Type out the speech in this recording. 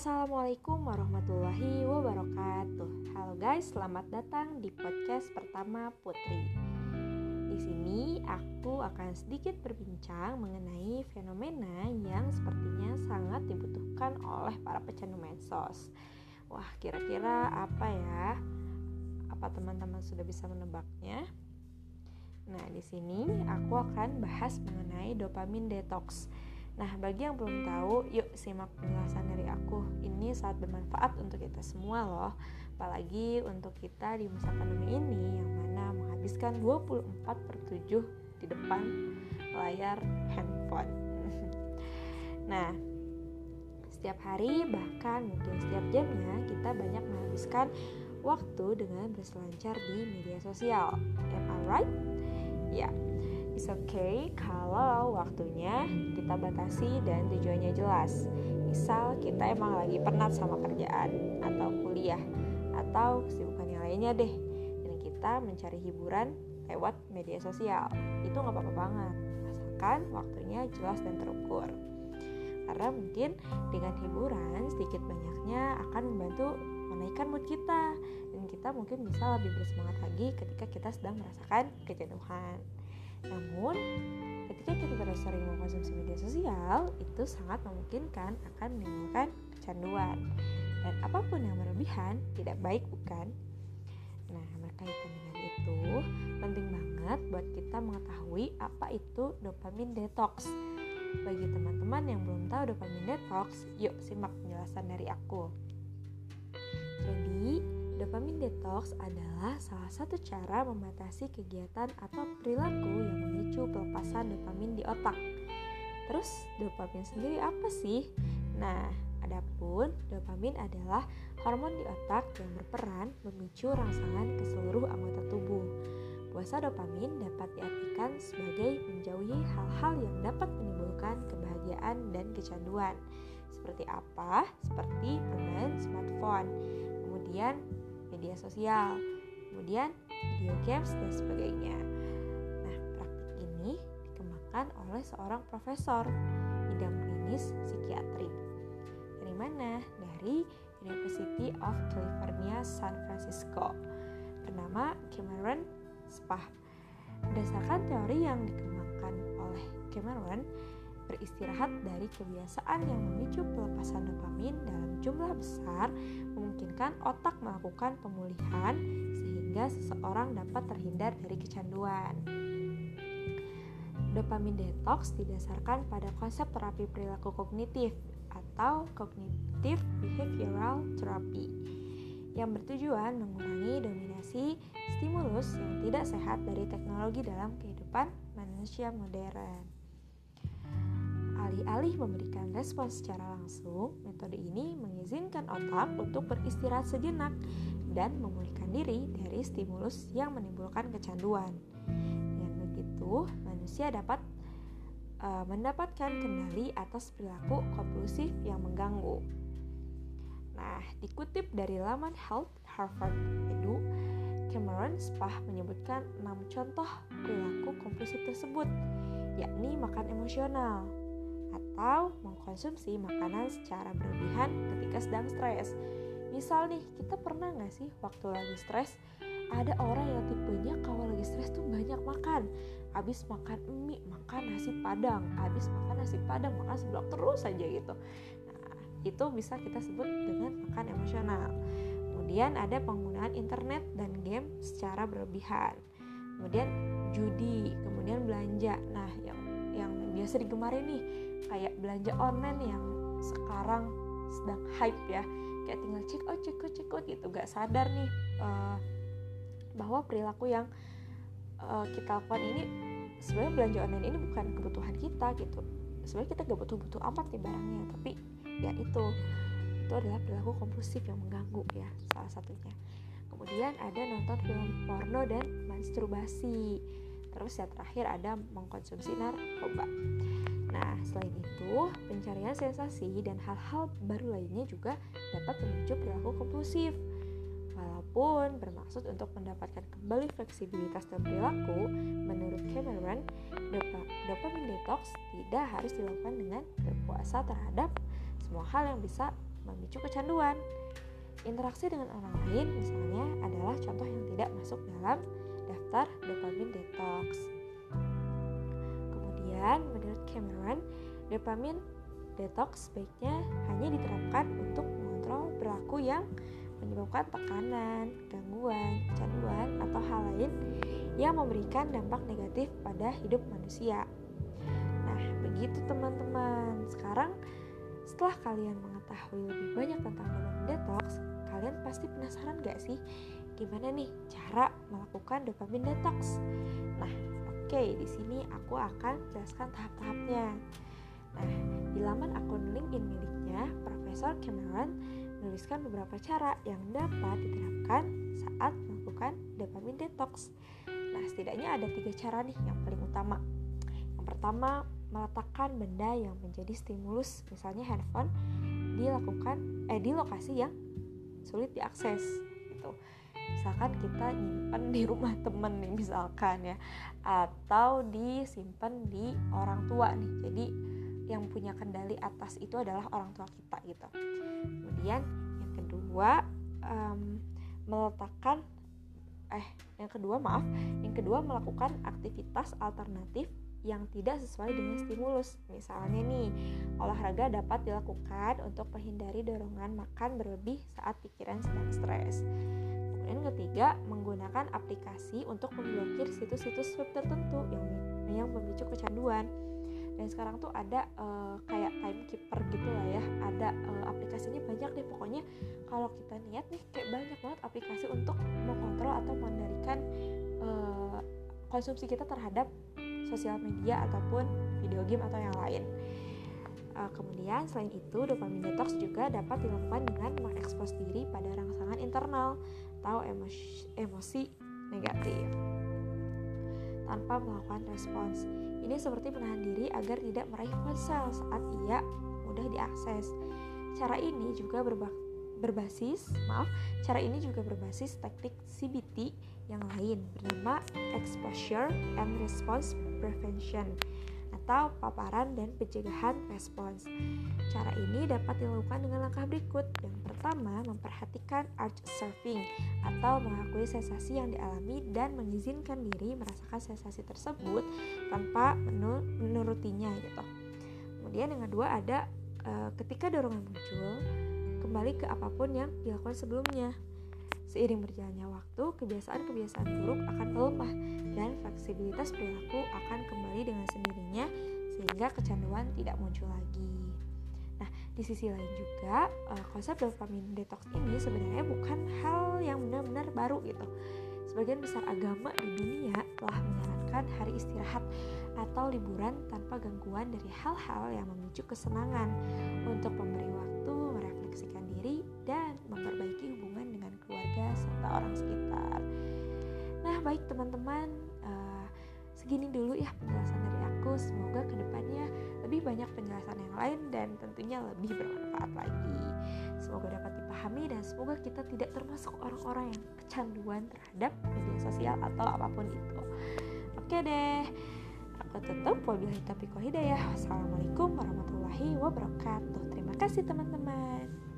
Assalamualaikum warahmatullahi wabarakatuh. Halo guys, selamat datang di podcast pertama Putri. Di sini aku akan sedikit berbincang mengenai fenomena yang sepertinya sangat dibutuhkan oleh para pecandu medsos. Wah, kira-kira apa ya? Apa teman-teman sudah bisa menebaknya? Nah, di sini aku akan bahas mengenai dopamin detox. Nah, bagi yang belum tahu, yuk simak penjelasan dari aku. Ini sangat bermanfaat untuk kita semua loh. Apalagi untuk kita di masa pandemi ini yang mana menghabiskan 24 per 7 di depan layar handphone. nah, setiap hari bahkan mungkin setiap jamnya kita banyak menghabiskan waktu dengan berselancar di media sosial. Am I right? Ya, It's okay kalau waktunya kita batasi dan tujuannya jelas. Misal kita emang lagi penat sama kerjaan atau kuliah atau kesibukan yang lainnya deh. Dan kita mencari hiburan lewat media sosial. Itu nggak apa-apa banget. Asalkan waktunya jelas dan terukur. Karena mungkin dengan hiburan sedikit banyaknya akan membantu menaikkan mood kita dan kita mungkin bisa lebih bersemangat lagi ketika kita sedang merasakan kejenuhan. Namun, ketika kita terus sering mengkonsumsi media sosial, itu sangat memungkinkan akan menimbulkan kecanduan. Dan apa pun yang berlebihan tidak baik, bukan? Nah, berkaitan dengan itu, penting banget buat kita mengetahui apa itu dopamin detox. Bagi teman-teman yang belum tahu dopamin detox, yuk simak penjelasan dari aku. Dopamin detox adalah salah satu cara membatasi kegiatan atau perilaku yang memicu pelepasan dopamin di otak. Terus, dopamin sendiri apa sih? Nah, adapun dopamin adalah hormon di otak yang berperan memicu rangsangan ke seluruh anggota tubuh. Puasa dopamin dapat diartikan sebagai menjauhi hal-hal yang dapat menimbulkan kebahagiaan dan kecanduan. Seperti apa? Seperti permainan smartphone. Kemudian media sosial, kemudian video games dan sebagainya. Nah, praktik ini dikembangkan oleh seorang profesor bidang klinis psikiatri. Dari mana? Dari University of California San Francisco bernama Cameron Spah. Berdasarkan teori yang dikembangkan oleh Cameron, beristirahat dari kebiasaan yang memicu pelepasan dopamin dalam jumlah besar memungkinkan otak melakukan pemulihan sehingga seseorang dapat terhindar dari kecanduan. Dopamin detox didasarkan pada konsep terapi perilaku kognitif atau cognitive behavioral therapy yang bertujuan mengurangi dominasi stimulus yang tidak sehat dari teknologi dalam kehidupan manusia modern. Alih-alih memberikan respons secara langsung, metode ini mengizinkan otak untuk beristirahat sejenak dan memulihkan diri dari stimulus yang menimbulkan kecanduan. Dengan begitu, manusia dapat uh, mendapatkan kendali atas perilaku kompulsif yang mengganggu. Nah, dikutip dari laman Health Harvard Edu, Cameron Spah menyebutkan 6 contoh perilaku kompulsif tersebut, yakni makan emosional, atau mengkonsumsi makanan secara berlebihan ketika sedang stres. Misal nih, kita pernah nggak sih waktu lagi stres ada orang yang tipenya kalau lagi stres tuh banyak makan. Habis makan mie makan nasi padang. Habis makan nasi padang makan seblak terus aja gitu. Nah itu bisa kita sebut dengan makan emosional. Kemudian ada penggunaan internet dan game secara berlebihan. Kemudian judi kemudian belanja. Nah yang yang biasa digemari nih kayak belanja online yang sekarang sedang hype ya. Kayak tinggal check out check out check out gitu. Gak sadar nih uh, bahwa perilaku yang uh, kita lakukan ini sebenarnya belanja online ini bukan kebutuhan kita gitu. Sebenarnya kita gak butuh-butuh amat nih barangnya tapi ya itu. Itu adalah perilaku kompulsif yang mengganggu ya salah satunya. Kemudian ada nonton film porno dan masturbasi terus yang terakhir ada mengkonsumsi narkoba Nah, selain itu, pencarian sensasi dan hal-hal baru lainnya juga dapat memicu perilaku kompulsif. Walaupun bermaksud untuk mendapatkan kembali fleksibilitas dan perilaku, menurut Cameron, dopamine detox tidak harus dilakukan dengan berpuasa terhadap semua hal yang bisa memicu kecanduan. Interaksi dengan orang lain misalnya adalah contoh yang tidak masuk dalam daftar dopamin detox. Kemudian menurut Cameron, dopamin detox sebaiknya hanya diterapkan untuk mengontrol perilaku yang menyebabkan tekanan, gangguan, kecanduan, atau hal lain yang memberikan dampak negatif pada hidup manusia. Nah, begitu teman-teman. Sekarang setelah kalian mengetahui lebih banyak tentang dopamin detox, kalian pasti penasaran gak sih gimana nih cara melakukan dopamin detox? Nah, oke, okay, di sini aku akan jelaskan tahap-tahapnya. Nah, di laman akun LinkedIn miliknya, Profesor Cameron menuliskan beberapa cara yang dapat diterapkan saat melakukan dopamin detox. Nah, setidaknya ada tiga cara nih yang paling utama. Yang pertama, meletakkan benda yang menjadi stimulus, misalnya handphone, dilakukan eh di lokasi yang sulit diakses gitu. Misalkan kita nyimpen di rumah temen nih misalkan ya atau disimpan di orang tua nih. Jadi yang punya kendali atas itu adalah orang tua kita gitu. Kemudian yang kedua um, meletakkan eh yang kedua maaf, yang kedua melakukan aktivitas alternatif yang tidak sesuai dengan stimulus. Misalnya nih, olahraga dapat dilakukan untuk menghindari dorongan makan berlebih saat pikiran sedang stres. Ketiga, menggunakan aplikasi untuk memblokir situs-situs web tertentu yang yang memicu kecanduan. Dan sekarang tuh ada uh, kayak timekeeper gitu lah ya, ada uh, aplikasinya banyak deh. Pokoknya kalau kita niat nih kayak banyak banget aplikasi untuk mengontrol atau mengendalikan uh, konsumsi kita terhadap sosial media ataupun video game atau yang lain. Uh, kemudian selain itu dopamin detox juga dapat dilakukan dengan mengekspos diri pada rangsangan internal atau emosi, emosi negatif tanpa melakukan respons. Ini seperti menahan diri agar tidak meraih ponsel saat ia mudah diakses. Cara ini juga berbasis, maaf, cara ini juga berbasis teknik CBT yang lain bernama Exposure and Response Prevention atau paparan dan pencegahan respons. Cara ini dapat dilakukan dengan langkah berikut. Yang pertama, memperhatikan art surfing atau mengakui sensasi yang dialami dan mengizinkan diri merasakan sensasi tersebut tanpa menurutinya gitu. Kemudian yang kedua ada e, ketika dorongan muncul, kembali ke apa pun yang dilakukan sebelumnya. Seiring berjalannya waktu, kebiasaan-kebiasaan buruk akan melemah dan fleksibilitas perilaku akan kembali dengan sendirinya sehingga kecanduan tidak muncul lagi. Nah, di sisi lain juga eh, konsep dopamin detox ini sebenarnya bukan hal yang benar-benar baru gitu. Sebagian besar agama di dunia telah menyarankan hari istirahat atau liburan tanpa gangguan dari hal-hal yang memicu kesenangan untuk memberi waktu merefleksikan diri dan keluarga serta orang sekitar. Nah, baik teman-teman, uh, segini dulu ya penjelasan dari aku. Semoga ke depannya lebih banyak penjelasan yang lain dan tentunya lebih bermanfaat lagi. Semoga dapat dipahami dan semoga kita tidak termasuk orang-orang yang kecanduan terhadap media sosial atau apa pun itu. Oke deh, aku tutup. Wabillahi taufiq hidayah. Wassalamualaikum warahmatullahi wabarakatuh. Terima kasih teman-teman.